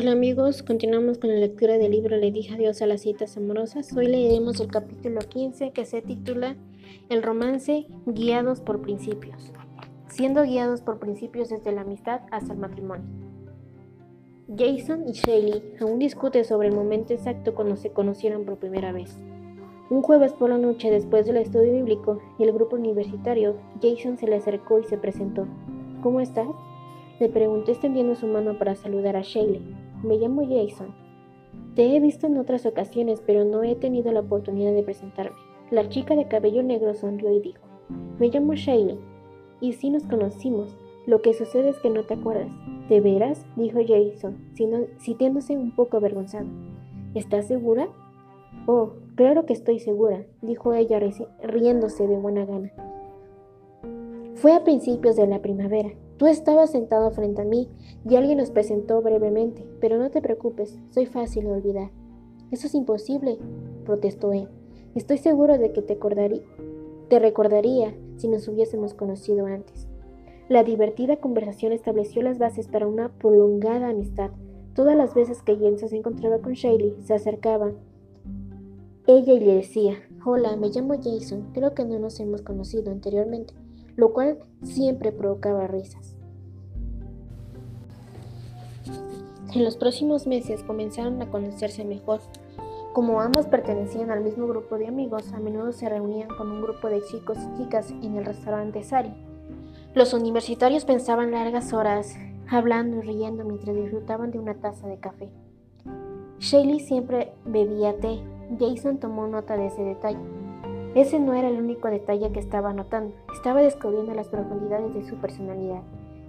Hola amigos, continuamos con la lectura del libro Le dije adiós a las citas amorosas. Hoy leeremos el capítulo 15 que se titula El romance guiados por principios, siendo guiados por principios desde la amistad hasta el matrimonio. Jason y Shaylee aún discuten sobre el momento exacto cuando se conocieron por primera vez. Un jueves por la noche después del estudio bíblico y el grupo universitario, Jason se le acercó y se presentó. ¿Cómo estás? Le pregunté extendiendo su mano para saludar a Shaylee. Me llamo Jason. Te he visto en otras ocasiones, pero no he tenido la oportunidad de presentarme. La chica de cabello negro sonrió y dijo, Me llamo Shaylee. Y sí nos conocimos. Lo que sucede es que no te acuerdas. ¿De veras? dijo Jason, sintiéndose un poco avergonzado. ¿Estás segura? Oh, claro que estoy segura, dijo ella riéndose de buena gana. Fue a principios de la primavera. Tú estabas sentado frente a mí y alguien nos presentó brevemente, pero no te preocupes, soy fácil de olvidar. Eso es imposible, protestó él. Estoy seguro de que te, te recordaría si nos hubiésemos conocido antes. La divertida conversación estableció las bases para una prolongada amistad. Todas las veces que James se encontraba con Shaylee, se acercaba ella y le decía, Hola, me llamo Jason, creo que no nos hemos conocido anteriormente lo cual siempre provocaba risas. En los próximos meses comenzaron a conocerse mejor. Como ambos pertenecían al mismo grupo de amigos, a menudo se reunían con un grupo de chicos y chicas en el restaurante Sari. Los universitarios pensaban largas horas, hablando y riendo mientras disfrutaban de una taza de café. Shaylee siempre bebía té. Jason tomó nota de ese detalle. Ese no era el único detalle que estaba notando, estaba descubriendo las profundidades de su personalidad.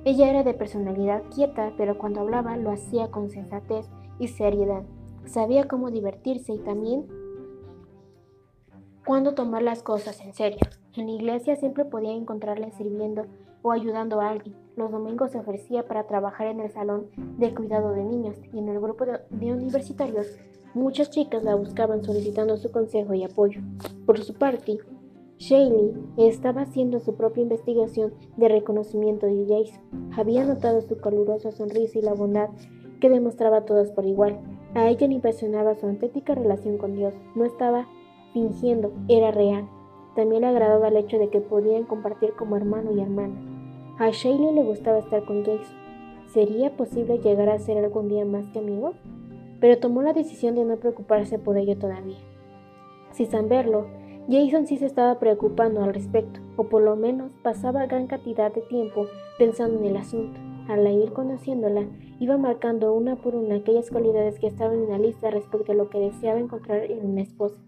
Ella era de personalidad quieta, pero cuando hablaba lo hacía con sensatez y seriedad. Sabía cómo divertirse y también cuándo tomar las cosas en serio. En la iglesia siempre podía encontrarla sirviendo o ayudando a alguien. Los domingos se ofrecía para trabajar en el salón de cuidado de niños y en el grupo de, universitarios Muchas chicas la buscaban solicitando su consejo y apoyo. Por su parte, Shaylee estaba haciendo su propia investigación de reconocimiento de Jason. Había notado su calurosa sonrisa y la bondad que demostraba a todas por igual. A ella le impresionaba su auténtica relación con Dios. No estaba fingiendo, era real. También le agradaba el hecho de que podían compartir como hermano y hermana. A Shaylee le gustaba estar con Jason. ¿Sería posible llegar a ser algún día más que amigos? Pero tomó la decisión de no preocuparse por ello todavía. Sin saberlo, Jason sí se estaba preocupando al respecto, o por lo menos pasaba gran cantidad de tiempo pensando en el asunto. Al ir conociéndola, iba marcando una por una aquellas cualidades que estaban en la lista respecto a lo que deseaba encontrar en una esposa.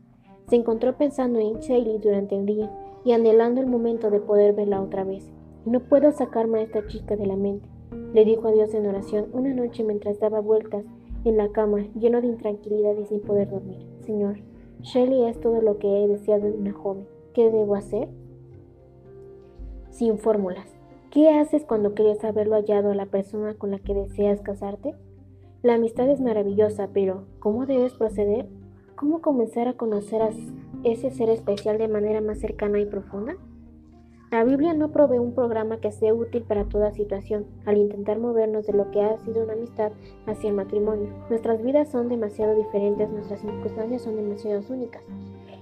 Se encontró pensando en Shaylee durante el día y anhelando el momento de poder verla otra vez. No puedo sacarme a esta chica de la mente, le dijo a Dios en oración una noche mientras daba vueltas en la cama, lleno de intranquilidad y sin poder dormir. Señor, Shelley es todo lo que he deseado de una joven. ¿Qué debo hacer? Sin fórmulas. ¿Qué haces cuando quieres haberlo hallado a la persona con la que deseas casarte? La amistad es maravillosa, pero ¿cómo debes proceder? ¿Cómo comenzar a conocer a ese ser especial de manera más cercana y profunda? La Biblia no provee un programa que sea útil para toda situación al intentar movernos de lo que ha sido una amistad hacia el matrimonio. Nuestras vidas son demasiado diferentes, nuestras circunstancias son demasiado únicas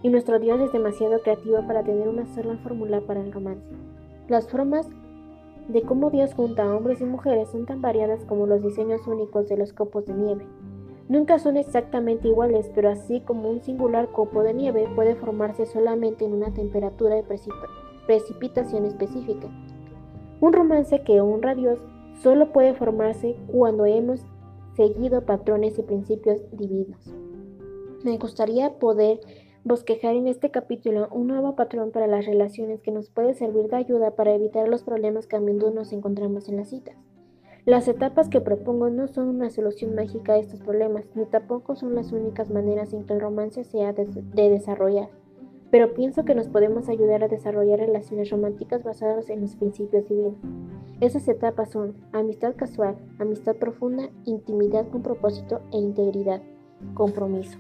y nuestro Dios es demasiado creativo para tener una sola fórmula para el romance. Las formas de cómo Dios junta a hombres y mujeres son tan variadas como los diseños únicos de los copos de nieve. Nunca son exactamente iguales, pero así como un singular copo de nieve puede formarse solamente en una temperatura de precipitación precipitación específica. Un romance que honra a Dios solo puede formarse cuando hemos seguido patrones y principios divinos. Me gustaría poder bosquejar en este capítulo un nuevo patrón para las relaciones que nos puede servir de ayuda para evitar los problemas que a menudo nos encontramos en las citas. Las etapas que propongo no son una solución mágica a estos problemas, ni tampoco son las únicas maneras en que el romance se ha de desarrollar pero pienso que nos podemos ayudar a desarrollar relaciones románticas basadas en los principios divinos. Esas etapas son amistad casual, amistad profunda, intimidad con propósito e integridad, compromiso.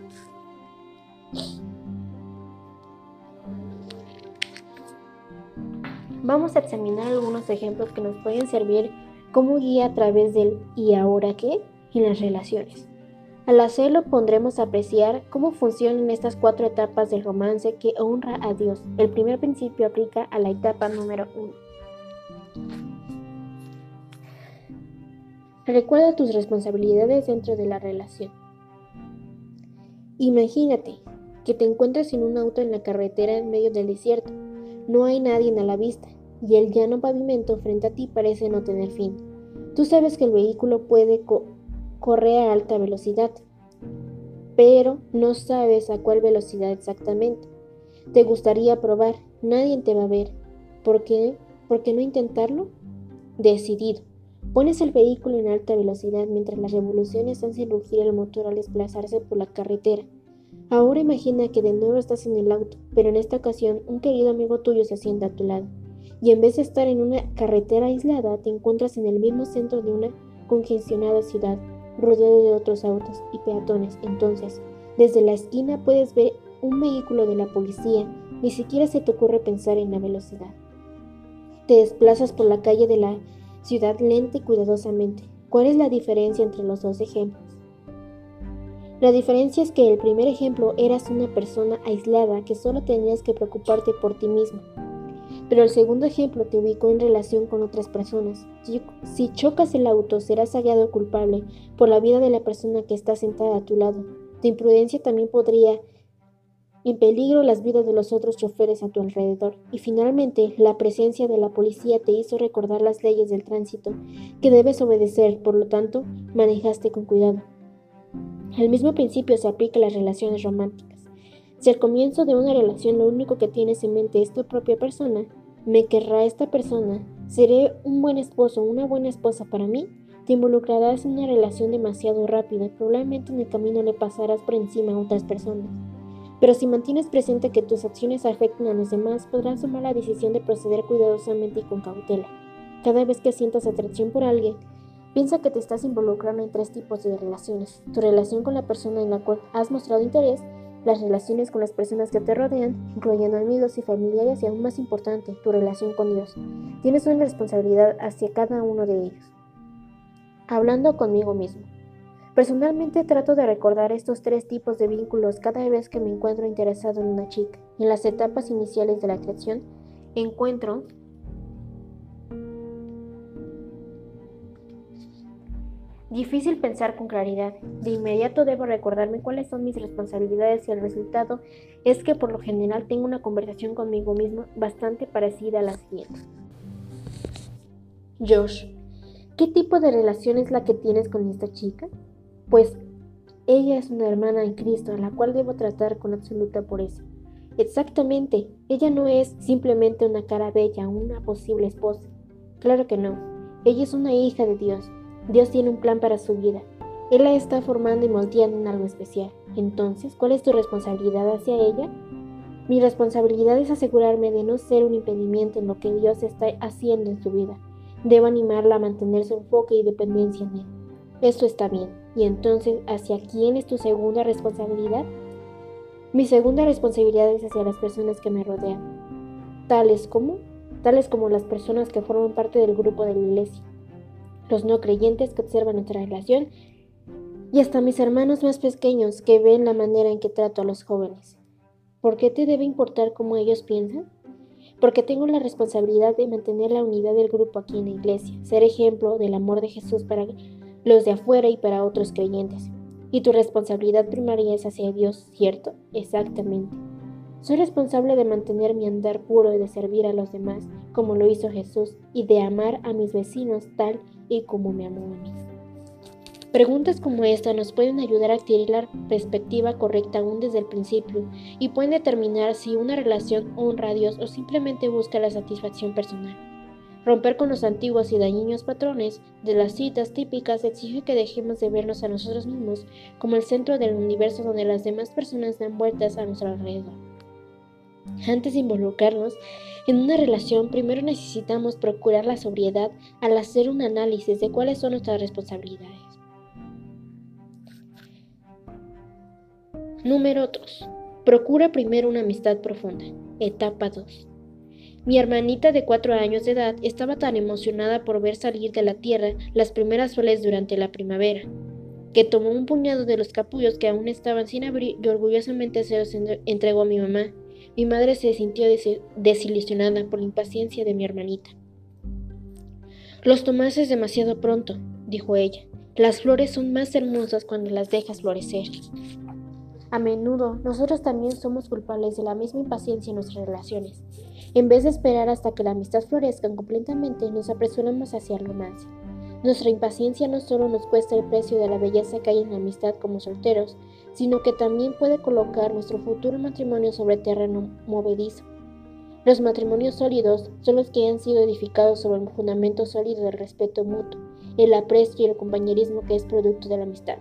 Vamos a examinar algunos ejemplos que nos pueden servir como guía a través del ¿y ahora qué? en las relaciones. Al hacerlo pondremos a apreciar cómo funcionan estas cuatro etapas del romance que honra a Dios. El primer principio aplica a la etapa número uno. Recuerda tus responsabilidades dentro de la relación. Imagínate que te encuentras en un auto en la carretera en medio del desierto. No hay nadie a la vista y el llano pavimento frente a ti parece no tener fin. Tú sabes que el vehículo puede corre a alta velocidad, pero no sabes a cuál velocidad exactamente. Te gustaría probar, nadie te va a ver. ¿Por qué? ¿Por qué no intentarlo? Decidido. Pones el vehículo en alta velocidad mientras las revoluciones hacen rugir el motor al desplazarse por la carretera. Ahora imagina que de nuevo estás en el auto, pero en esta ocasión un querido amigo tuyo se sienta a tu lado. Y en vez de estar en una carretera aislada, te encuentras en el mismo centro de una congestionada ciudad rodeado de otros autos y peatones. Entonces, desde la esquina puedes ver un vehículo de la policía, ni siquiera se te ocurre pensar en la velocidad. Te desplazas por la calle de la ciudad lenta y cuidadosamente. ¿Cuál es la diferencia entre los dos ejemplos? La diferencia es que el primer ejemplo eras una persona aislada que solo tenías que preocuparte por ti mismo pero el segundo ejemplo te ubicó en relación con otras personas. Si chocas el auto, serás hallado culpable por la vida de la persona que está sentada a tu lado. Tu imprudencia también podría en peligro las vidas de los otros choferes a tu alrededor. Y finalmente, la presencia de la policía te hizo recordar las leyes del tránsito que debes obedecer, por lo tanto, manejaste con cuidado. El mismo principio se aplica a las relaciones románticas. Si al comienzo de una relación lo único que tienes en mente es tu propia persona, ¿Me querrá esta persona? ¿Seré un buen esposo, una buena esposa para mí? Te involucrarás en una relación demasiado rápida y probablemente en el camino le pasarás por encima a otras personas. Pero si mantienes presente que tus acciones afectan a los demás, podrás tomar la decisión de proceder cuidadosamente y con cautela. Cada vez que sientas atracción por alguien, piensa que te estás involucrando en tres tipos de relaciones. Tu relación con la persona en la cual has mostrado interés, las relaciones con las personas que te rodean, incluyendo amigos y familiares y aún más importante, tu relación con Dios. Tienes una responsabilidad hacia cada uno de ellos. Hablando conmigo mismo. Personalmente trato de recordar estos tres tipos de vínculos cada vez que me encuentro interesado en una chica. En las etapas iniciales de la atracción, encuentro Difícil pensar con claridad. De inmediato debo recordarme cuáles son mis responsabilidades y el resultado es que por lo general tengo una conversación conmigo mismo bastante parecida a la siguiente. Josh, ¿qué tipo de relación es la que tienes con esta chica? Pues ella es una hermana en Cristo a la cual debo tratar con absoluta pureza. Exactamente, ella no es simplemente una cara bella, una posible esposa. Claro que no, ella es una hija de Dios Dios tiene un plan para su vida. Él la está formando y moldeando en algo especial. Entonces, ¿cuál es tu responsabilidad hacia ella? Mi responsabilidad es asegurarme de no ser un impedimento en lo que Dios está haciendo en su vida. Debo animarla a mantener su enfoque y dependencia en Él. Esto está bien. ¿Y entonces hacia quién es tu segunda responsabilidad? Mi segunda responsabilidad es hacia las personas que me rodean, tales como, tales como las personas que forman parte del grupo de la iglesia los no creyentes que observan nuestra relación y hasta mis hermanos más pequeños que ven la manera en que trato a los jóvenes. ¿Por qué te debe importar cómo ellos piensan? Porque tengo la responsabilidad de mantener la unidad del grupo aquí en la iglesia, ser ejemplo del amor de Jesús para los de afuera y para otros creyentes. Y tu responsabilidad primaria es hacia Dios, ¿cierto? Exactamente. Soy responsable de mantener mi andar puro y de servir a los demás, como lo hizo Jesús, y de amar a mis vecinos tal y como me amó a mí. Preguntas como esta nos pueden ayudar a adquirir la perspectiva correcta aún desde el principio y pueden determinar si una relación honra a Dios o simplemente busca la satisfacción personal. Romper con los antiguos y dañinos patrones de las citas típicas exige que dejemos de vernos a nosotros mismos como el centro del universo donde las demás personas dan vueltas a nuestro alrededor. Antes de involucrarnos en una relación, primero necesitamos procurar la sobriedad al hacer un análisis de cuáles son nuestras responsabilidades. Número 2. Procura primero una amistad profunda. Etapa 2. Mi hermanita de cuatro años de edad estaba tan emocionada por ver salir de la tierra las primeras flores durante la primavera. que tomó un puñado de los capullos que aún estaban sin abrir y orgullosamente se los entregó a mi mamá. Mi madre se sintió desilusionada por la impaciencia de mi hermanita. Los tomases demasiado pronto, dijo ella. Las flores son más hermosas cuando las dejas florecer. A menudo nosotros también somos culpables de la misma impaciencia en nuestras relaciones. En vez de esperar hasta que la amistad florezca completamente, nos apresuramos hacia el romance. Nuestra impaciencia no solo nos cuesta el precio de la belleza que hay en la amistad como solteros, sino que también puede colocar nuestro futuro matrimonio sobre terreno movedizo. Los matrimonios sólidos son los que han sido edificados sobre un fundamento sólido del respeto mutuo, el aprecio y el compañerismo que es producto de la amistad.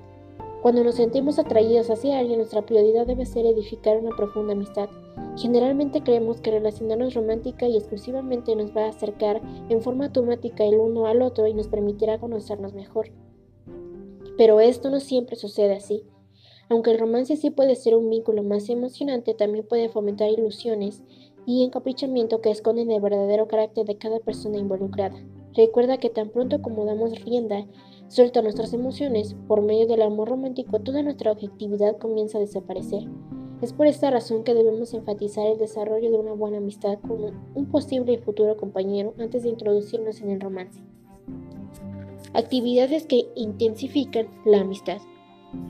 Cuando nos sentimos atraídos hacia alguien, nuestra prioridad debe ser edificar una profunda amistad. Generalmente creemos que relacionarnos romántica y exclusivamente nos va a acercar en forma automática el uno al otro y nos permitirá conocernos mejor. Pero esto no siempre sucede así. Aunque el romance sí puede ser un vínculo más emocionante, también puede fomentar ilusiones y encaprichamiento que esconden el verdadero carácter de cada persona involucrada. Recuerda que tan pronto como damos rienda suelta nuestras emociones, por medio del amor romántico toda nuestra objetividad comienza a desaparecer. Es por esta razón que debemos enfatizar el desarrollo de una buena amistad con un posible y futuro compañero antes de introducirnos en el romance. Actividades que intensifican la amistad.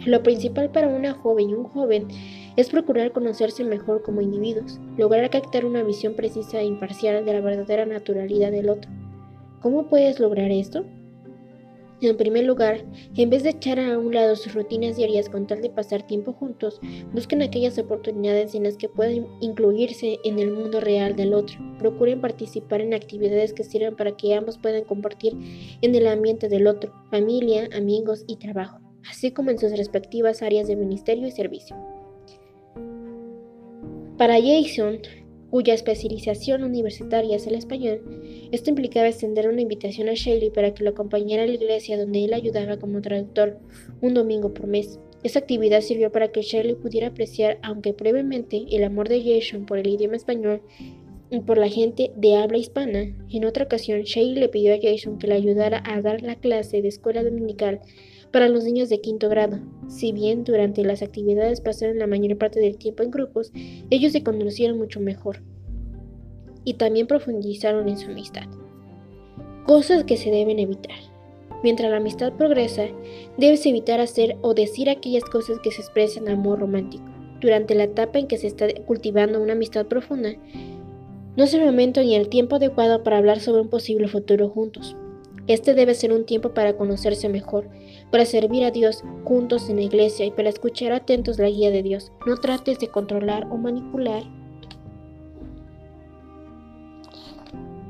Lo principal para una joven y un joven es procurar conocerse mejor como individuos, lograr captar una visión precisa e imparcial de la verdadera naturalidad del otro. ¿Cómo puedes lograr esto? En primer lugar, en vez de echar a un lado sus rutinas diarias con tal de pasar tiempo juntos, busquen aquellas oportunidades en las que pueden incluirse en el mundo real del otro. Procuren participar en actividades que sirvan para que ambos puedan compartir en el ambiente del otro, familia, amigos y trabajo, así como en sus respectivas áreas de ministerio y servicio. Para Jason, cuya especialización universitaria es el español, esto implicaba extender una invitación a Shelley para que lo acompañara a la iglesia donde él ayudaba como traductor un domingo por mes. Esta actividad sirvió para que Shelley pudiera apreciar, aunque brevemente, el amor de Jason por el idioma español y por la gente de habla hispana. En otra ocasión, Shelley le pidió a Jason que le ayudara a dar la clase de escuela dominical para los niños de quinto grado. Si bien durante las actividades pasaron la mayor parte del tiempo en grupos, ellos se conocieron mucho mejor y también profundizaron en su amistad. Cosas que se deben evitar. Mientras la amistad progresa, debes evitar hacer o decir aquellas cosas que se expresan amor romántico. Durante la etapa en que se está cultivando una amistad profunda, no es el momento ni el tiempo adecuado para hablar sobre un posible futuro juntos. Este debe ser un tiempo para conocerse mejor, para servir a Dios juntos en la iglesia y para escuchar atentos la guía de Dios. No trates de controlar o manipular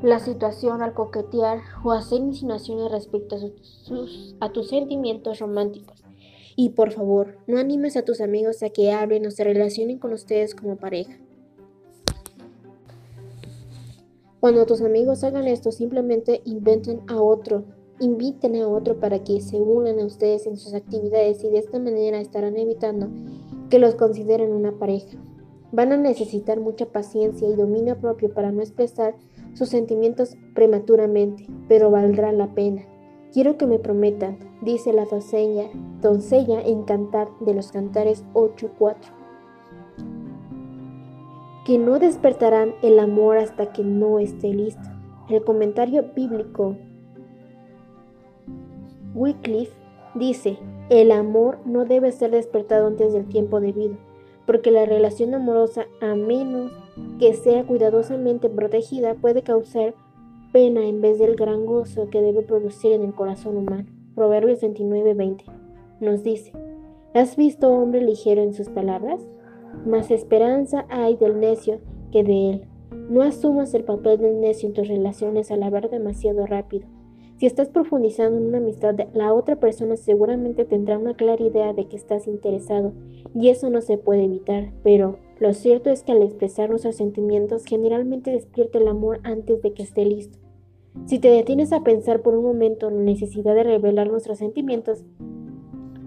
la situación al coquetear o hacer insinuaciones respecto a, tus sentimientos románticos. Y por favor, no animes a tus amigos a que hablen o se relacionen con ustedes como pareja. Cuando tus amigos hagan esto, simplemente inventen a otro inviten a otro para que se unan a ustedes en sus actividades y de esta manera estarán evitando que los consideren una pareja. Van a necesitar mucha paciencia y dominio propio para no expresar sus sentimientos prematuramente, pero valdrá la pena. Quiero que me prometan, dice la doncella, doncella en Cantar de los Cantares 8.4, que no despertarán el amor hasta que no esté listo. El comentario bíblico Wycliffe dice, el amor no debe ser despertado antes del tiempo debido, porque la relación amorosa, a menos que sea cuidadosamente protegida, puede causar pena en vez del gran gozo que debe producir en el corazón humano. Proverbios 29:20 nos dice, ¿has visto hombre ligero en sus palabras? Más esperanza hay del necio que de él. No asumas el papel del necio en tus relaciones al hablar demasiado rápido si estás profundizando en una amistad, la otra persona seguramente tendrá una clara idea de que estás interesado y eso no se puede evitar, pero lo cierto es que al expresar nuestros sentimientos generalmente despierta el amor antes de que esté listo. Si te detienes a pensar por un momento en la necesidad de revelar nuestros sentimientos,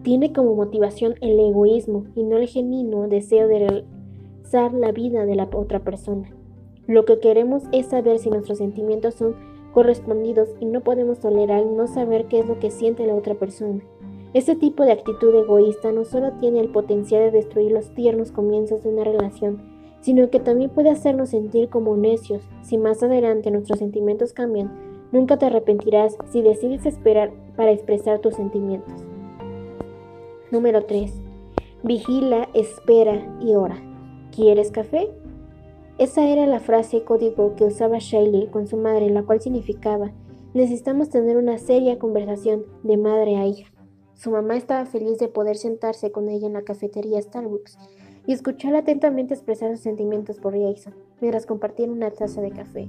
tiene como motivación el egoísmo y no el genuino deseo de realizar la vida de la otra persona. Lo que queremos es saber si nuestros sentimientos son correspondidos y no podemos tolerar no saber qué es lo que siente la otra persona. Este tipo de actitud egoísta no solo tiene el potencial de destruir los tiernos comienzos de una relación, sino que también puede hacernos sentir como necios. Si más adelante nuestros sentimientos cambian, nunca te arrepentirás si decides esperar para expresar tus sentimientos. Número 3. Vigila, espera y ora. ¿Quieres café? Esa era la frase código que usaba Shiley con su madre, la cual significaba necesitamos tener una seria conversación de madre a hija. Su mamá estaba feliz de poder sentarse con ella en la cafetería Starbucks y escuchar atentamente expresar sus sentimientos por Jason, mientras compartían una taza de café.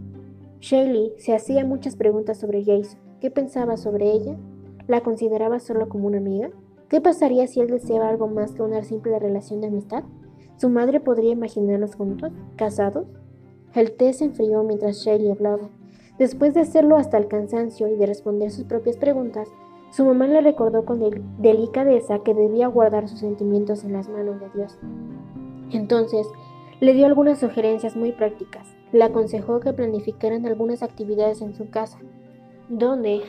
Shaylee se hacía muchas preguntas sobre Jason. ¿Qué pensaba sobre ella? ¿La consideraba solo como una amiga? ¿Qué pasaría si él deseaba algo más que una simple relación de amistad? ¿Su madre podría imaginarlos juntos, casados? El té se enfrió mientras Shaylee hablaba. Después de hacerlo hasta el cansancio y de responder sus propias preguntas, su mamá le recordó con delicadeza que debía guardar sus sentimientos en las manos de Dios. Entonces, le dio algunas sugerencias muy prácticas. Le aconsejó que planificaran algunas actividades en su casa, donde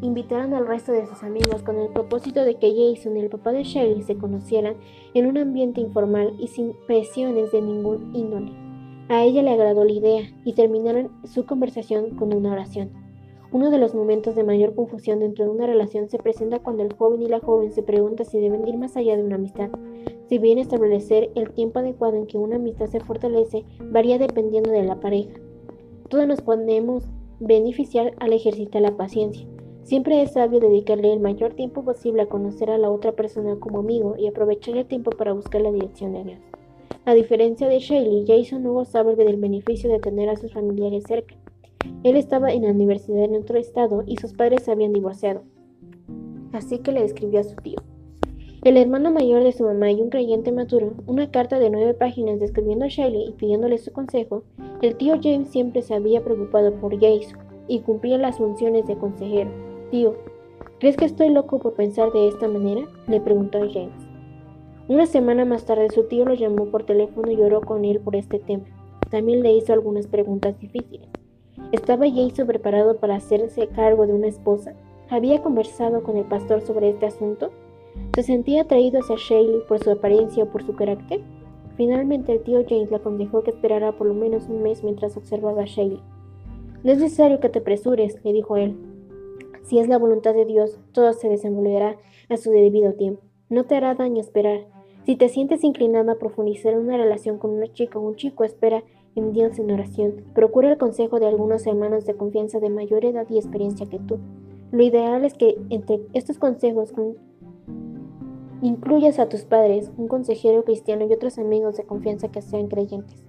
invitaran al resto de sus amigos con el propósito de que Jason y el papá de Shelly se conocieran en un ambiente informal y sin presiones de ningún índole. A ella le agradó la idea y terminaron su conversación con una oración. Uno de los momentos de mayor confusión dentro de una relación se presenta cuando el joven y la joven se preguntan si deben ir más allá de una amistad. Si bien establecer el tiempo adecuado en que una amistad se fortalece varía dependiendo de la pareja. Todos nos podemos beneficiar al ejercitar la paciencia. Siempre es sabio dedicarle el mayor tiempo posible a conocer a la otra persona como amigo y aprovechar el tiempo para buscar la dirección de Dios. A diferencia de Shaylee, Jason no gozaba del beneficio de tener a sus familiares cerca. Él estaba en la universidad en otro estado y sus padres se habían divorciado. Así que le escribió a su tío. El hermano mayor de su mamá y un creyente maduro, una carta de nueve páginas describiendo a Shiley y pidiéndole su consejo, el tío James siempre se había preocupado por Jason y cumplía las funciones de consejero. Tío, ¿crees que estoy loco por pensar de esta manera? le preguntó James. Una semana más tarde su tío lo llamó por teléfono y oró con él por este tema. También le hizo algunas preguntas difíciles. ¿Estaba Jason preparado para hacerse cargo de una esposa? ¿Había conversado con el pastor sobre este asunto? ¿Se sentía atraído hacia Shaylee por su apariencia o por su carácter? Finalmente el tío James le aconsejó que esperara por lo menos un mes mientras observaba a Shaylee. No es necesario que te apresures, le dijo él. Si es la voluntad de Dios, todo se desenvolverá a su debido tiempo. No te hará daño esperar. Si te sientes inclinado a profundizar en una relación con una chica o un chico, espera en Dios en oración. Procura el consejo de algunos hermanos de confianza de mayor edad y experiencia que tú. Lo ideal es que entre estos consejos incluyas a tus padres, un consejero cristiano y otros amigos de confianza que sean creyentes.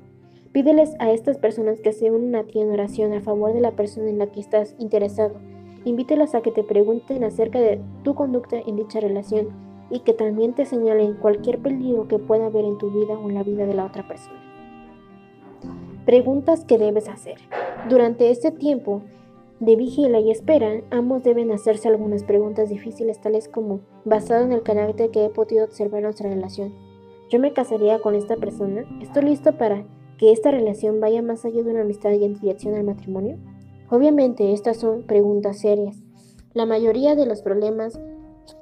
Pídeles a estas personas que se unan a ti en oración a favor de la persona en la que estás interesado. Invítelos a que te pregunten acerca de tu conducta en dicha relación y que también te señalen cualquier peligro que pueda haber en tu vida o en la vida de la otra persona. Preguntas que debes hacer. Durante este tiempo de vigila y espera, ambos deben hacerse algunas preguntas difíciles tales como, basado en el carácter que he podido observar en nuestra relación, ¿yo me casaría con esta persona? ¿Estoy listo para que esta relación vaya más allá de una amistad y en dirección al matrimonio? Obviamente estas son preguntas serias. La mayoría de los problemas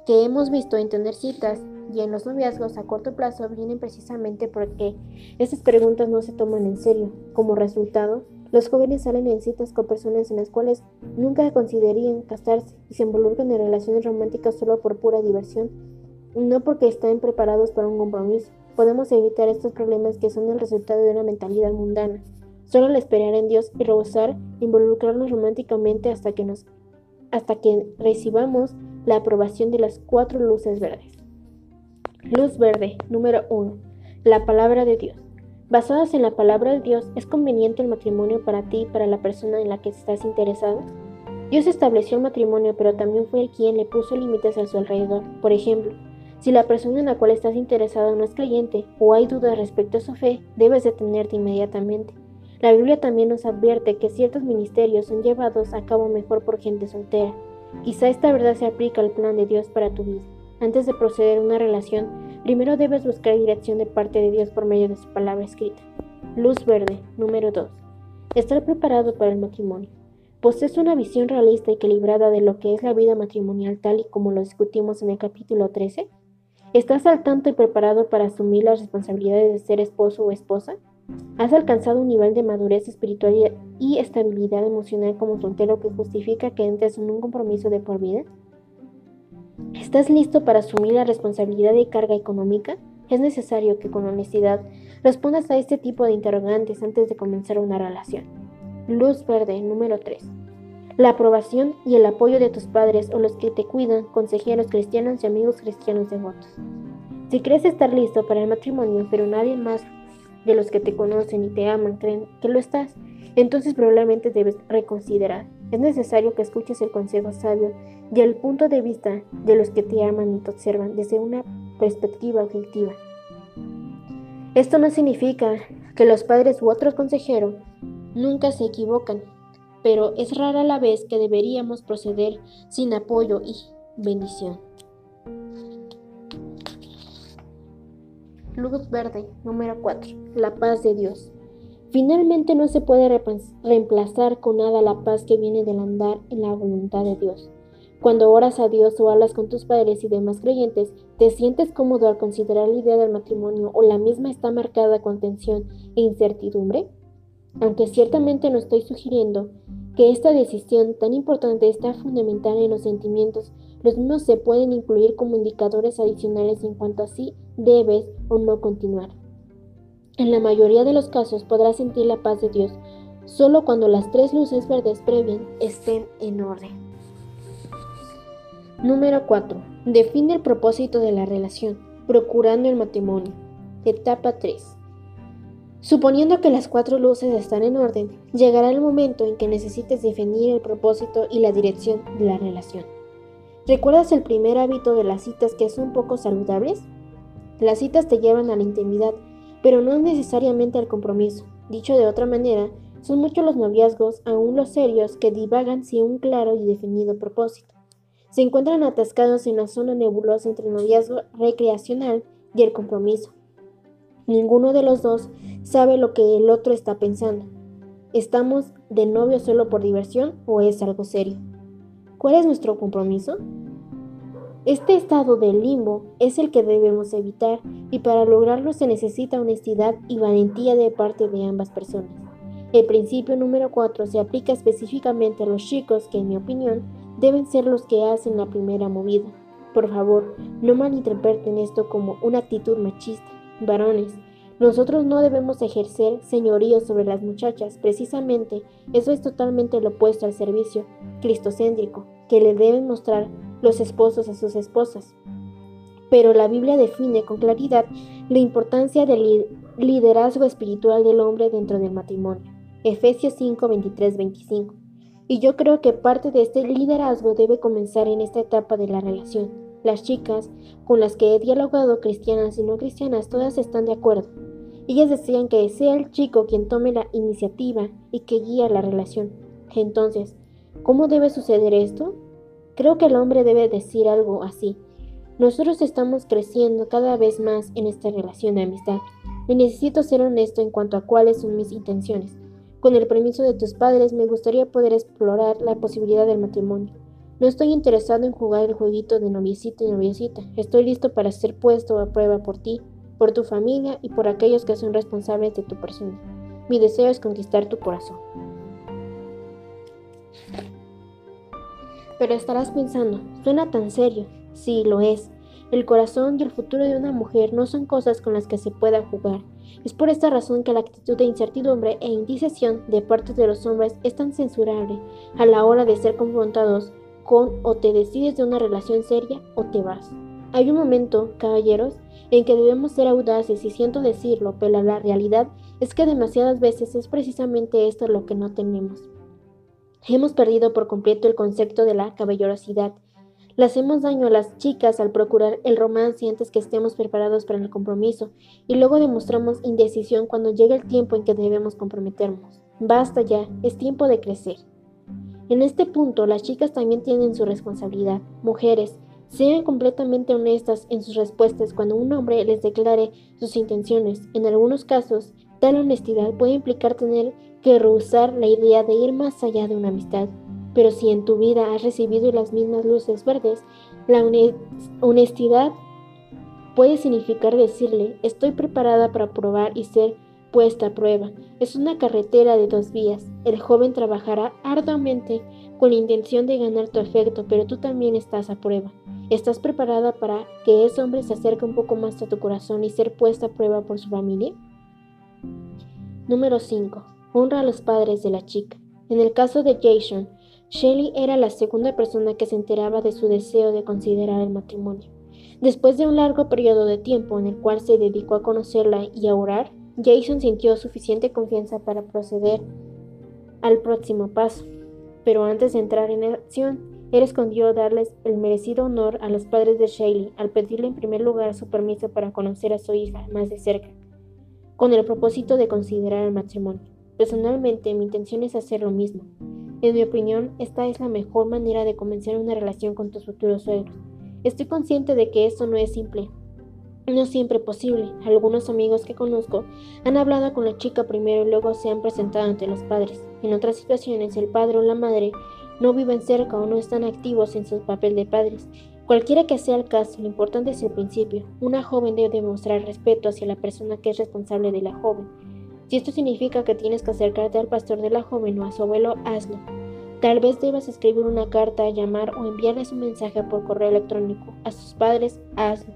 que hemos visto en tener citas y en los noviazgos a corto plazo vienen precisamente porque estas preguntas no se toman en serio. Como resultado, los jóvenes salen en citas con personas en las cuales nunca considerarían casarse y se involucran en relaciones románticas solo por pura diversión, no porque estén preparados para un compromiso. Podemos evitar estos problemas que son el resultado de una mentalidad mundana. Solo al esperar en Dios y rehusar involucrarnos románticamente hasta que nos hasta que recibamos la aprobación de las cuatro luces verdes. Luz verde, número 1. La palabra de Dios. Basadas en la palabra de Dios, ¿es conveniente el matrimonio para ti y para la persona en la que estás interesado? Dios estableció el matrimonio, pero también fue el quien le puso límites a su alrededor. Por ejemplo, si la persona en la cual estás interesado no es creyente o hay dudas respecto a su fe, debes detenerte inmediatamente. La Biblia también nos advierte que ciertos ministerios son llevados a cabo mejor por gente soltera. Quizá esta verdad se aplica al plan de Dios para tu vida. Antes de proceder a una relación, primero debes buscar dirección de parte de Dios por medio de su palabra escrita. Luz verde, número 2. Estar preparado para el matrimonio. ¿Posees una visión realista y equilibrada de lo que es la vida matrimonial tal y como lo discutimos en el capítulo 13? ¿Estás al tanto y preparado para asumir las responsabilidades de ser esposo o esposa? ¿Has alcanzado un nivel de madurez espiritual y estabilidad emocional como soltero que justifica que entres en un compromiso de por vida? ¿Estás listo para asumir la responsabilidad de carga económica? Es necesario que con honestidad respondas a este tipo de interrogantes antes de comenzar una relación. Luz verde número 3. La aprobación y el apoyo de tus padres o los que te cuidan, consejeros cristianos y amigos cristianos devotos. Si crees estar listo para el matrimonio, pero nadie más de los que te conocen y te aman creen que lo estás, entonces probablemente debes reconsiderar. Es necesario que escuches el consejo sabio y el punto de vista de los que te aman y te observan desde una perspectiva objetiva. Esto no significa que los padres u otros consejeros nunca se equivocan, pero es rara la vez que deberíamos proceder sin apoyo y bendición. Luz verde número 4. La paz de Dios. Finalmente no se puede reemplazar con nada la paz que viene del andar en la voluntad de Dios. Cuando oras a Dios o hablas con tus padres y demás creyentes, ¿te sientes cómodo al considerar la idea del matrimonio o la misma está marcada con tensión e incertidumbre? Aunque ciertamente no estoy sugiriendo que esta decisión tan importante está fundamentada en los sentimientos, los mismos se pueden incluir como indicadores adicionales en cuanto a si debes o no continuar. En la mayoría de los casos podrás sentir la paz de Dios solo cuando las tres luces verdes previas estén en orden. Número 4. Define el propósito de la relación, procurando el matrimonio. Etapa 3. Suponiendo que las cuatro luces están en orden, llegará el momento en que necesites definir el propósito y la dirección de la relación. ¿Recuerdas el primer hábito de las citas que son poco saludables? Las citas te llevan a la intimidad, pero no necesariamente al compromiso. Dicho de otra manera, son muchos los noviazgos, aún los serios, que divagan sin un claro y definido propósito se encuentran atascados en la zona nebulosa entre el noviazgo recreacional y el compromiso. Ninguno de los dos sabe lo que el otro está pensando. ¿Estamos de novio solo por diversión o es algo serio? ¿Cuál es nuestro compromiso? Este estado de limbo es el que debemos evitar y para lograrlo se necesita honestidad y valentía de parte de ambas personas. El principio número 4 se aplica específicamente a los chicos que, en mi opinión, deben ser los que hacen la primera movida. Por favor, no malinterpreten esto como una actitud machista. Varones, nosotros no debemos ejercer señorío sobre las muchachas, precisamente eso es totalmente lo opuesto al servicio cristocéntrico que le deben mostrar los esposos a sus esposas. Pero la Biblia define con claridad la importancia del liderazgo espiritual del hombre dentro del matrimonio. Efesios 5, 23, 25. Y yo creo que parte de este liderazgo debe comenzar en esta etapa de la relación. Las chicas con las que he dialogado, cristianas y no cristianas, todas están de acuerdo. Ellas desean que sea el chico quien tome la iniciativa y que guíe la relación. Entonces, ¿cómo debe suceder esto? Creo que el hombre debe decir algo así. Nosotros estamos creciendo cada vez más en esta relación de amistad y necesito ser honesto en cuanto a cuáles son mis intenciones. Con el permiso de tus padres, me gustaría poder explorar la posibilidad del matrimonio. No estoy interesado en jugar el jueguito de noviecito y noviecita. Estoy listo para ser puesto a prueba por ti, por tu familia y por aquellos que son responsables de tu persona. Mi deseo es conquistar tu corazón. Pero estarás pensando, suena tan serio. Sí, lo es. El corazón y el futuro de una mujer no son cosas con las que se pueda jugar. Es por esta razón que la actitud de incertidumbre e indecisión de parte de los hombres es tan censurable a la hora de ser confrontados con o te decides de una relación seria o te vas. Hay un momento, caballeros, en que debemos ser audaces y siento decirlo, pero la realidad es que demasiadas veces es precisamente esto lo que no tenemos. Hemos perdido por completo el concepto de la caballerosidad le hacemos daño a las chicas al procurar el romance antes que estemos preparados para el compromiso y luego demostramos indecisión cuando llega el tiempo en que debemos comprometernos. Basta ya, es tiempo de crecer. En este punto, las chicas también tienen su responsabilidad. Mujeres, sean completamente honestas en sus respuestas cuando un hombre les declare sus intenciones. En algunos casos, tal honestidad puede implicar tener que rehusar la idea de ir más allá de una amistad. Pero si en tu vida has recibido las mismas luces verdes, la honestidad puede significar decirle, estoy preparada para probar y ser puesta a prueba. Es una carretera de dos vías. El joven trabajará arduamente con la intención de ganar tu afecto, pero tú también estás a prueba. ¿Estás preparada para que ese hombre se acerque un poco más a tu corazón y ser puesta a prueba por su familia? Número 5. Honra a los padres de la chica. En el caso de Jason, Shelley era la segunda persona que se enteraba de su deseo de considerar el matrimonio. Después de un largo periodo de tiempo en el cual se dedicó a conocerla y a orar, Jason sintió suficiente confianza para proceder al próximo paso. Pero antes de entrar en acción, él escondió darles el merecido honor a los padres de Shelley al pedirle en primer lugar su permiso para conocer a su hija más de cerca, con el propósito de considerar el matrimonio. Personalmente, mi intención es hacer lo mismo. En mi opinión, esta es la mejor manera de comenzar una relación con tus futuros suegros. Estoy consciente de que esto no es simple, no siempre posible. Algunos amigos que conozco han hablado con la chica primero y luego se han presentado ante los padres. En otras situaciones, el padre o la madre no viven cerca o no están activos en su papel de padres. Cualquiera que sea el caso, lo importante es el principio. Una joven debe demostrar respeto hacia la persona que es responsable de la joven. Si esto significa que tienes que acercarte al pastor de la joven o a su abuelo, hazlo. Tal vez debas escribir una carta, llamar o enviarles un mensaje por correo electrónico. A sus padres, hazlo.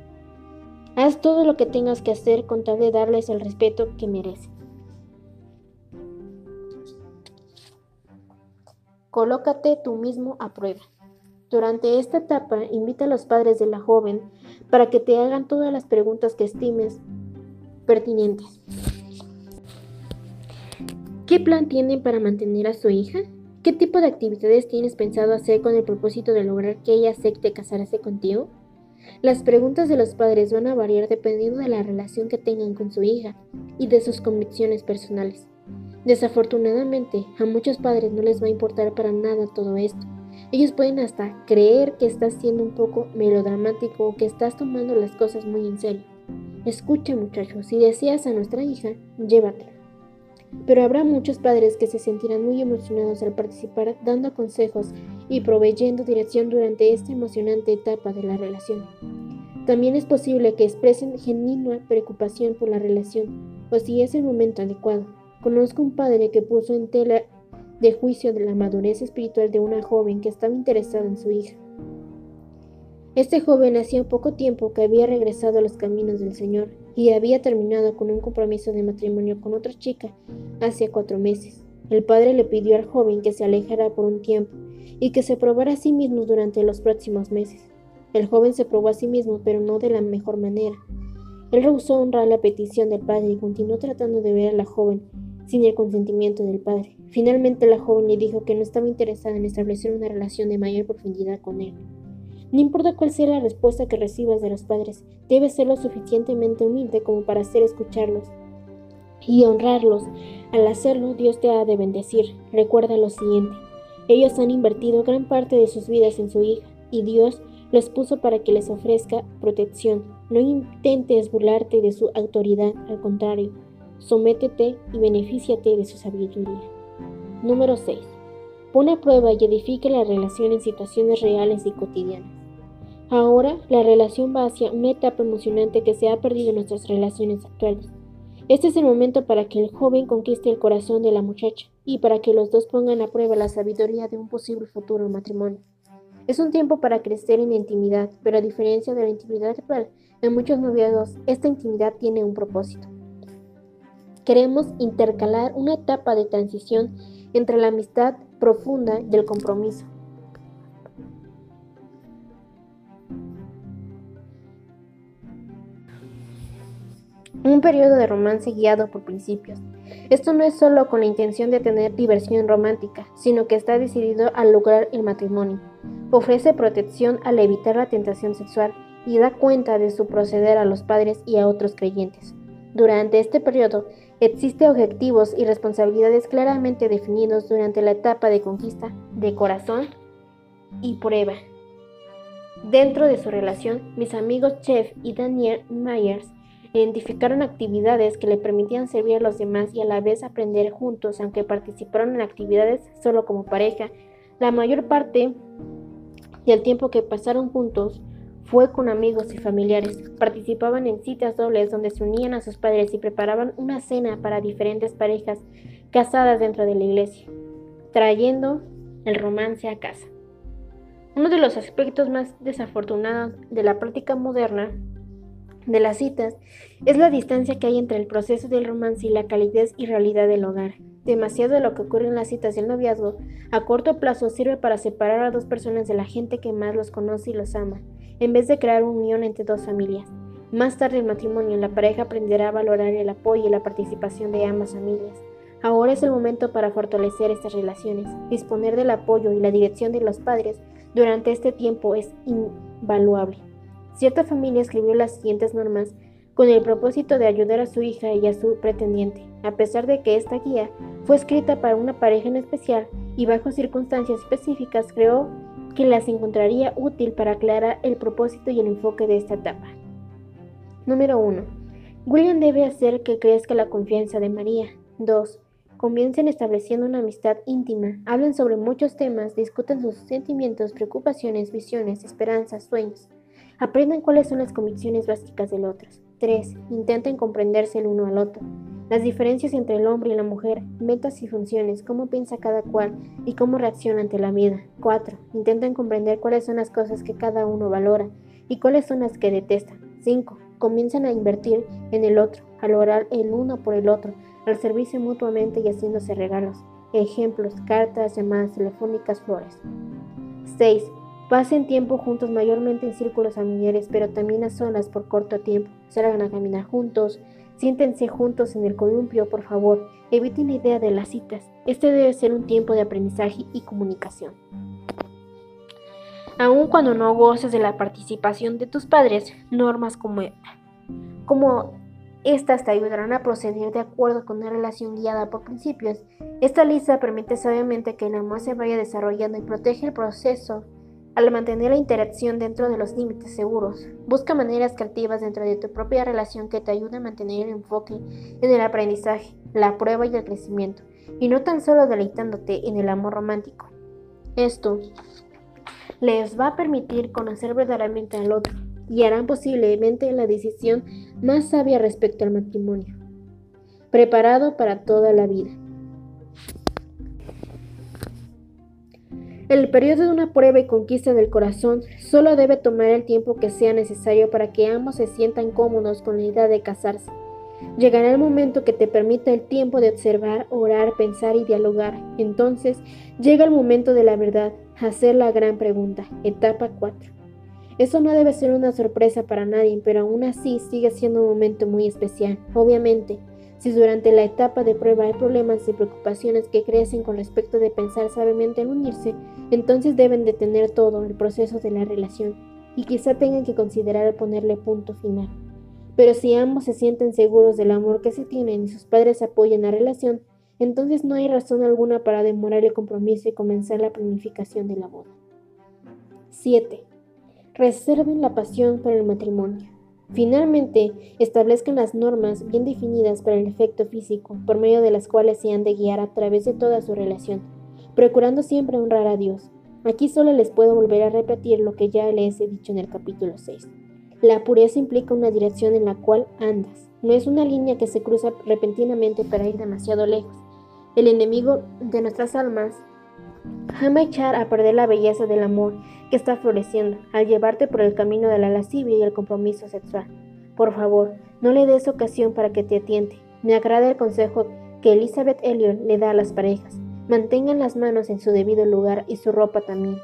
Haz todo lo que tengas que hacer con tal de darles el respeto que merecen. Colócate tú mismo a prueba. Durante esta etapa, invita a los padres de la joven para que te hagan todas las preguntas que estimes pertinentes. ¿Qué plan tienen para mantener a su hija? ¿Qué tipo de actividades tienes pensado hacer con el propósito de lograr que ella acepte casarse contigo? Las preguntas de los padres van a variar dependiendo de la relación que tengan con su hija y de sus convicciones personales. Desafortunadamente, a muchos padres no les va a importar para nada todo esto. Ellos pueden hasta creer que estás siendo un poco melodramático o que estás tomando las cosas muy en serio. Escucha muchachos, si deseas a nuestra hija, llévatela. Pero habrá muchos padres que se sentirán muy emocionados al participar dando consejos y proveyendo dirección durante esta emocionante etapa de la relación. También es posible que expresen genuina preocupación por la relación o si es el momento adecuado. Conozco un padre que puso en tela de juicio la madurez espiritual de una joven que estaba interesada en su hija. Este joven hacía poco tiempo que había regresado a los caminos del Señor y había terminado con un compromiso de matrimonio con otra chica hace cuatro meses. El padre le pidió al joven que se alejara por un tiempo y que se probara a sí mismo durante los próximos meses. El joven se probó a sí mismo, pero no de la mejor manera. Él rehusó honrar la petición del padre y continuó tratando de ver a la joven sin el consentimiento del padre. Finalmente la joven le dijo que no estaba interesada en establecer una relación de mayor profundidad con él. No importa cuál sea la respuesta que recibas de los padres, debes ser lo suficientemente humilde como para hacer escucharlos y honrarlos. Al hacerlo, Dios te ha de bendecir. Recuerda lo siguiente. Ellos han invertido gran parte de sus vidas en su hija y Dios los puso para que les ofrezca protección. No intentes burlarte de su autoridad, al contrario, sométete y benefíciate de su sabiduría. Número 6. Pone a prueba y edifique la relación en situaciones reales y cotidianas. Ahora la relación va hacia una etapa emocionante que se ha perdido en nuestras relaciones actuales. Este es el momento para que el joven conquiste el corazón de la muchacha y para que los dos pongan a prueba la sabiduría de un posible futuro matrimonio. Es un tiempo para crecer en intimidad, pero a diferencia de la intimidad actual, en muchos noviazgos esta intimidad tiene un propósito. Queremos intercalar una etapa de transición entre la amistad profunda y el compromiso. Un periodo de romance guiado por principios. Esto no es solo con la intención de tener diversión romántica, sino que está decidido a lograr el matrimonio. Ofrece protección al evitar la tentación sexual y da cuenta de su proceder a los padres y a otros creyentes. Durante este periodo existen objetivos y responsabilidades claramente definidos durante la etapa de conquista de corazón y prueba. Dentro de su relación, mis amigos Chef y Daniel Myers Identificaron actividades que le permitían servir a los demás y a la vez aprender juntos, aunque participaron en actividades solo como pareja. La mayor parte del tiempo que pasaron juntos fue con amigos y familiares. Participaban en citas dobles donde se unían a sus padres y preparaban una cena para diferentes parejas casadas dentro de la iglesia, trayendo el romance a casa. Uno de los aspectos más desafortunados de la práctica moderna de las citas es la distancia que hay entre el proceso del romance y la calidez y realidad del hogar. Demasiado de lo que ocurre en las citas del noviazgo a corto plazo sirve para separar a dos personas de la gente que más los conoce y los ama, en vez de crear unión entre dos familias. Más tarde el matrimonio, la pareja aprenderá a valorar el apoyo y la participación de ambas familias. Ahora es el momento para fortalecer estas relaciones. Disponer del apoyo y la dirección de los padres durante este tiempo es invaluable. Cierta familia escribió las siguientes normas con el propósito de ayudar a su hija y a su pretendiente, a pesar de que esta guía fue escrita para una pareja en especial y bajo circunstancias específicas, creo que las encontraría útil para aclarar el propósito y el enfoque de esta etapa. Número 1. William debe hacer que crezca la confianza de María. 2. Comiencen estableciendo una amistad íntima, hablen sobre muchos temas, discutan sus sentimientos, preocupaciones, visiones, esperanzas, sueños. Aprendan cuáles son las convicciones básicas del otro. 3. Intenten comprenderse el uno al otro. Las diferencias entre el hombre y la mujer, metas y funciones, cómo piensa cada cual y cómo reacciona ante la vida. 4. Intenten comprender cuáles son las cosas que cada uno valora y cuáles son las que detesta. 5. Comiencen a invertir en el otro, a lograr el uno por el otro, al servirse mutuamente y haciéndose regalos. Ejemplos, cartas, llamadas telefónicas, flores. 6. Pasen tiempo juntos mayormente en círculos familiares, pero también a solas por corto tiempo. Salgan a caminar juntos, siéntense juntos en el columpio, por favor. Eviten la idea de las citas. Este debe ser un tiempo de aprendizaje y comunicación. Aun cuando no goces de la participación de tus padres, normas como, como estas te ayudarán a proceder de acuerdo con una relación guiada por principios. Esta lista permite sabiamente que el amor se vaya desarrollando y protege el proceso al mantener la interacción dentro de los límites seguros, busca maneras creativas dentro de tu propia relación que te ayuden a mantener el enfoque en el aprendizaje, la prueba y el crecimiento, y no tan solo deleitándote en el amor romántico. Esto les va a permitir conocer verdaderamente al otro y harán posiblemente la decisión más sabia respecto al matrimonio, preparado para toda la vida. El periodo de una prueba y conquista del corazón solo debe tomar el tiempo que sea necesario para que ambos se sientan cómodos con la idea de casarse. Llegará el momento que te permita el tiempo de observar, orar, pensar y dialogar. Entonces llega el momento de la verdad, hacer la gran pregunta. Etapa 4. Eso no debe ser una sorpresa para nadie, pero aún así sigue siendo un momento muy especial. Obviamente, si durante la etapa de prueba hay problemas y preocupaciones que crecen con respecto de pensar sabiamente en unirse, entonces deben detener todo el proceso de la relación y quizá tengan que considerar ponerle punto final. Pero si ambos se sienten seguros del amor que se tienen y sus padres apoyan la relación, entonces no hay razón alguna para demorar el compromiso y comenzar la planificación de la boda. 7. Reserven la pasión para el matrimonio. Finalmente, establezcan las normas bien definidas para el efecto físico, por medio de las cuales se han de guiar a través de toda su relación, procurando siempre honrar a Dios. Aquí solo les puedo volver a repetir lo que ya les he dicho en el capítulo 6. La pureza implica una dirección en la cual andas, no es una línea que se cruza repentinamente para ir demasiado lejos. El enemigo de nuestras almas ama echar a perder la belleza del amor que está floreciendo al llevarte por el camino de la lascivia y el compromiso sexual. Por favor, no le des ocasión para que te atiente. Me agrada el consejo que Elizabeth Elliot le da a las parejas. Mantengan las manos en su debido lugar y su ropa también.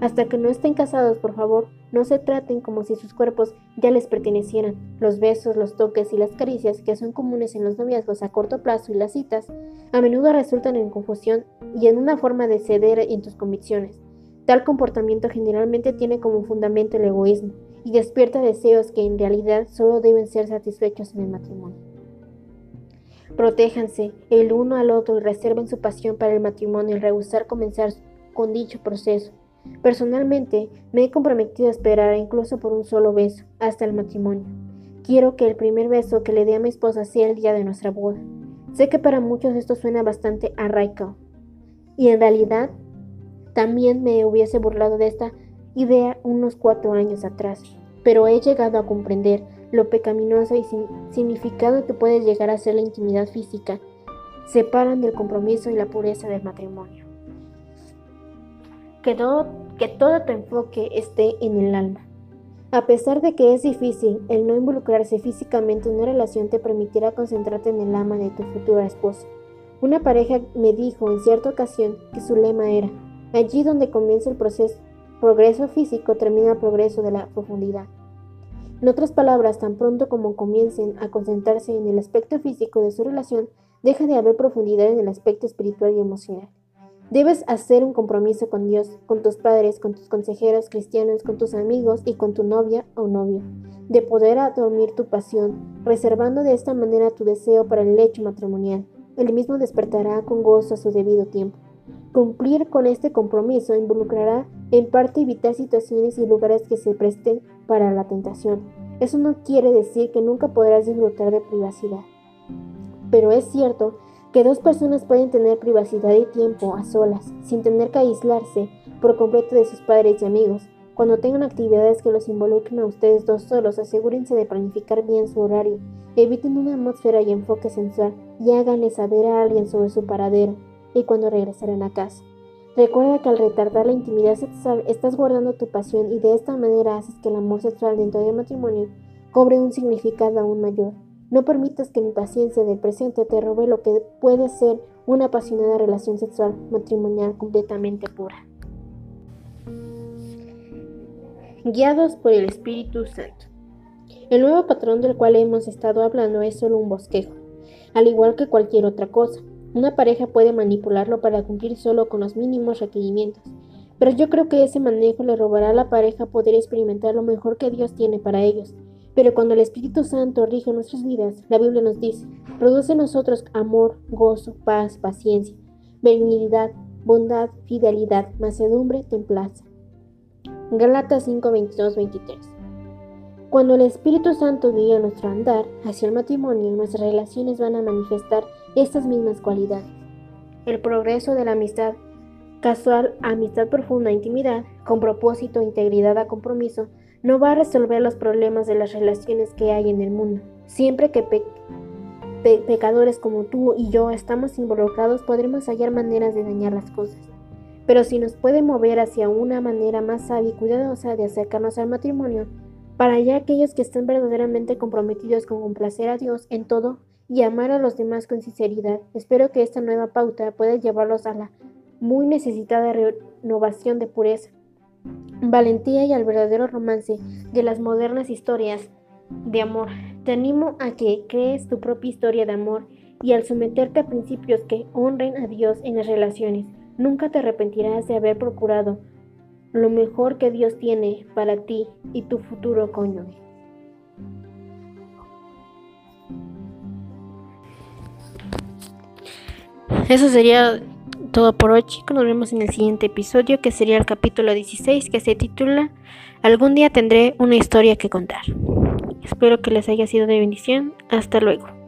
Hasta que no estén casados, por favor, no se traten como si sus cuerpos ya les pertenecieran. Los besos, los toques y las caricias, que son comunes en los noviazgos a corto plazo y las citas, a menudo resultan en confusión y en una forma de ceder en tus convicciones. Tal comportamiento generalmente tiene como fundamento el egoísmo y despierta deseos que en realidad solo deben ser satisfechos en el matrimonio. Protéjanse el uno al otro y reserven su pasión para el matrimonio y rehusar comenzar con dicho proceso. Personalmente, me he comprometido a esperar incluso por un solo beso hasta el matrimonio. quiero que el primer beso que le dé a mi esposa sea el día de nuestra boda. Sé que para muchos esto suena bastante arraico, y en realidad también me hubiese burlado de esta idea unos cuatro años atrás, pero he llegado a comprender lo pecaminosa y significado que puede llegar a ser la intimidad física, separan del compromiso y la pureza del matrimonio. Que todo, que todo tu enfoque esté en el alma. A pesar de que es difícil, el no involucrarse físicamente en una relación te permitirá concentrarte en el alma de tu futura esposa. Una pareja me dijo en cierta ocasión que su lema era, allí donde comienza el proceso, progreso físico termina el progreso de la profundidad. En otras palabras, tan pronto como comiencen a concentrarse en el aspecto físico de su relación, deja de haber profundidad en el aspecto espiritual y emocional. Debes hacer un compromiso con Dios, con tus padres, con tus consejeros cristianos, con tus amigos y con tu novia o novio, de poder dormir tu pasión, reservando de esta manera tu deseo para el lecho matrimonial. El mismo despertará con gozo a su debido tiempo. Cumplir con este compromiso involucrará en parte evitar situaciones y lugares que se presten para la tentación. Eso no quiere decir que nunca podrás disfrutar de privacidad. Pero es cierto que dos personas pueden tener privacidad y tiempo a solas, sin tener que aislarse por completo de sus padres y amigos. Cuando tengan actividades que los involucren a ustedes dos solos, asegúrense de planificar bien su horario. Eviten una atmósfera y enfoque sensual y háganle saber a alguien sobre su paradero y cuando regresarán a casa. Recuerda que al retardar la intimidad sexual estás guardando tu pasión y de esta manera haces que el amor sexual dentro del matrimonio cobre un significado aún mayor. No permitas que la impaciencia del presente te robe lo que puede ser una apasionada relación sexual matrimonial completamente pura. Guiados por el Espíritu Santo. El nuevo patrón del cual hemos estado hablando es solo un bosquejo, al igual que cualquier otra cosa. Una pareja puede manipularlo para cumplir solo con los mínimos requerimientos, pero yo creo que ese manejo le robará a la pareja poder experimentar lo mejor que Dios tiene para ellos. Pero cuando el Espíritu Santo rige nuestras vidas, la Biblia nos dice, produce en nosotros amor, gozo, paz, paciencia, benignidad, bondad, fidelidad, macedumbre, templanza. Galatas 5, 22, 23. Cuando el Espíritu Santo guía nuestro andar hacia el matrimonio, nuestras relaciones van a manifestar estas mismas cualidades. El progreso de la amistad casual amistad profunda, intimidad, con propósito, integridad a compromiso, no va a resolver los problemas de las relaciones que hay en el mundo. Siempre que pecadores como tú y yo estamos involucrados, podremos hallar maneras de dañar las cosas. Pero si nos puede mover hacia una manera más sabia y cuidadosa de acercarnos al matrimonio, para allá aquellos que están verdaderamente comprometidos con complacer a Dios en todo y amar a los demás con sinceridad. Espero que esta nueva pauta pueda llevarlos a la muy necesitada renovación de pureza, valentía y al verdadero romance de las modernas historias de amor. Te animo a que crees tu propia historia de amor y al someterte a principios que honren a Dios en las relaciones, nunca te arrepentirás de haber procurado lo mejor que Dios tiene para ti y tu futuro cónyuge. Eso sería todo por hoy, chicos. Nos vemos en el siguiente episodio, que sería el capítulo 16, que se titula Algún día tendré una historia que contar. Espero que les haya sido de bendición. Hasta luego.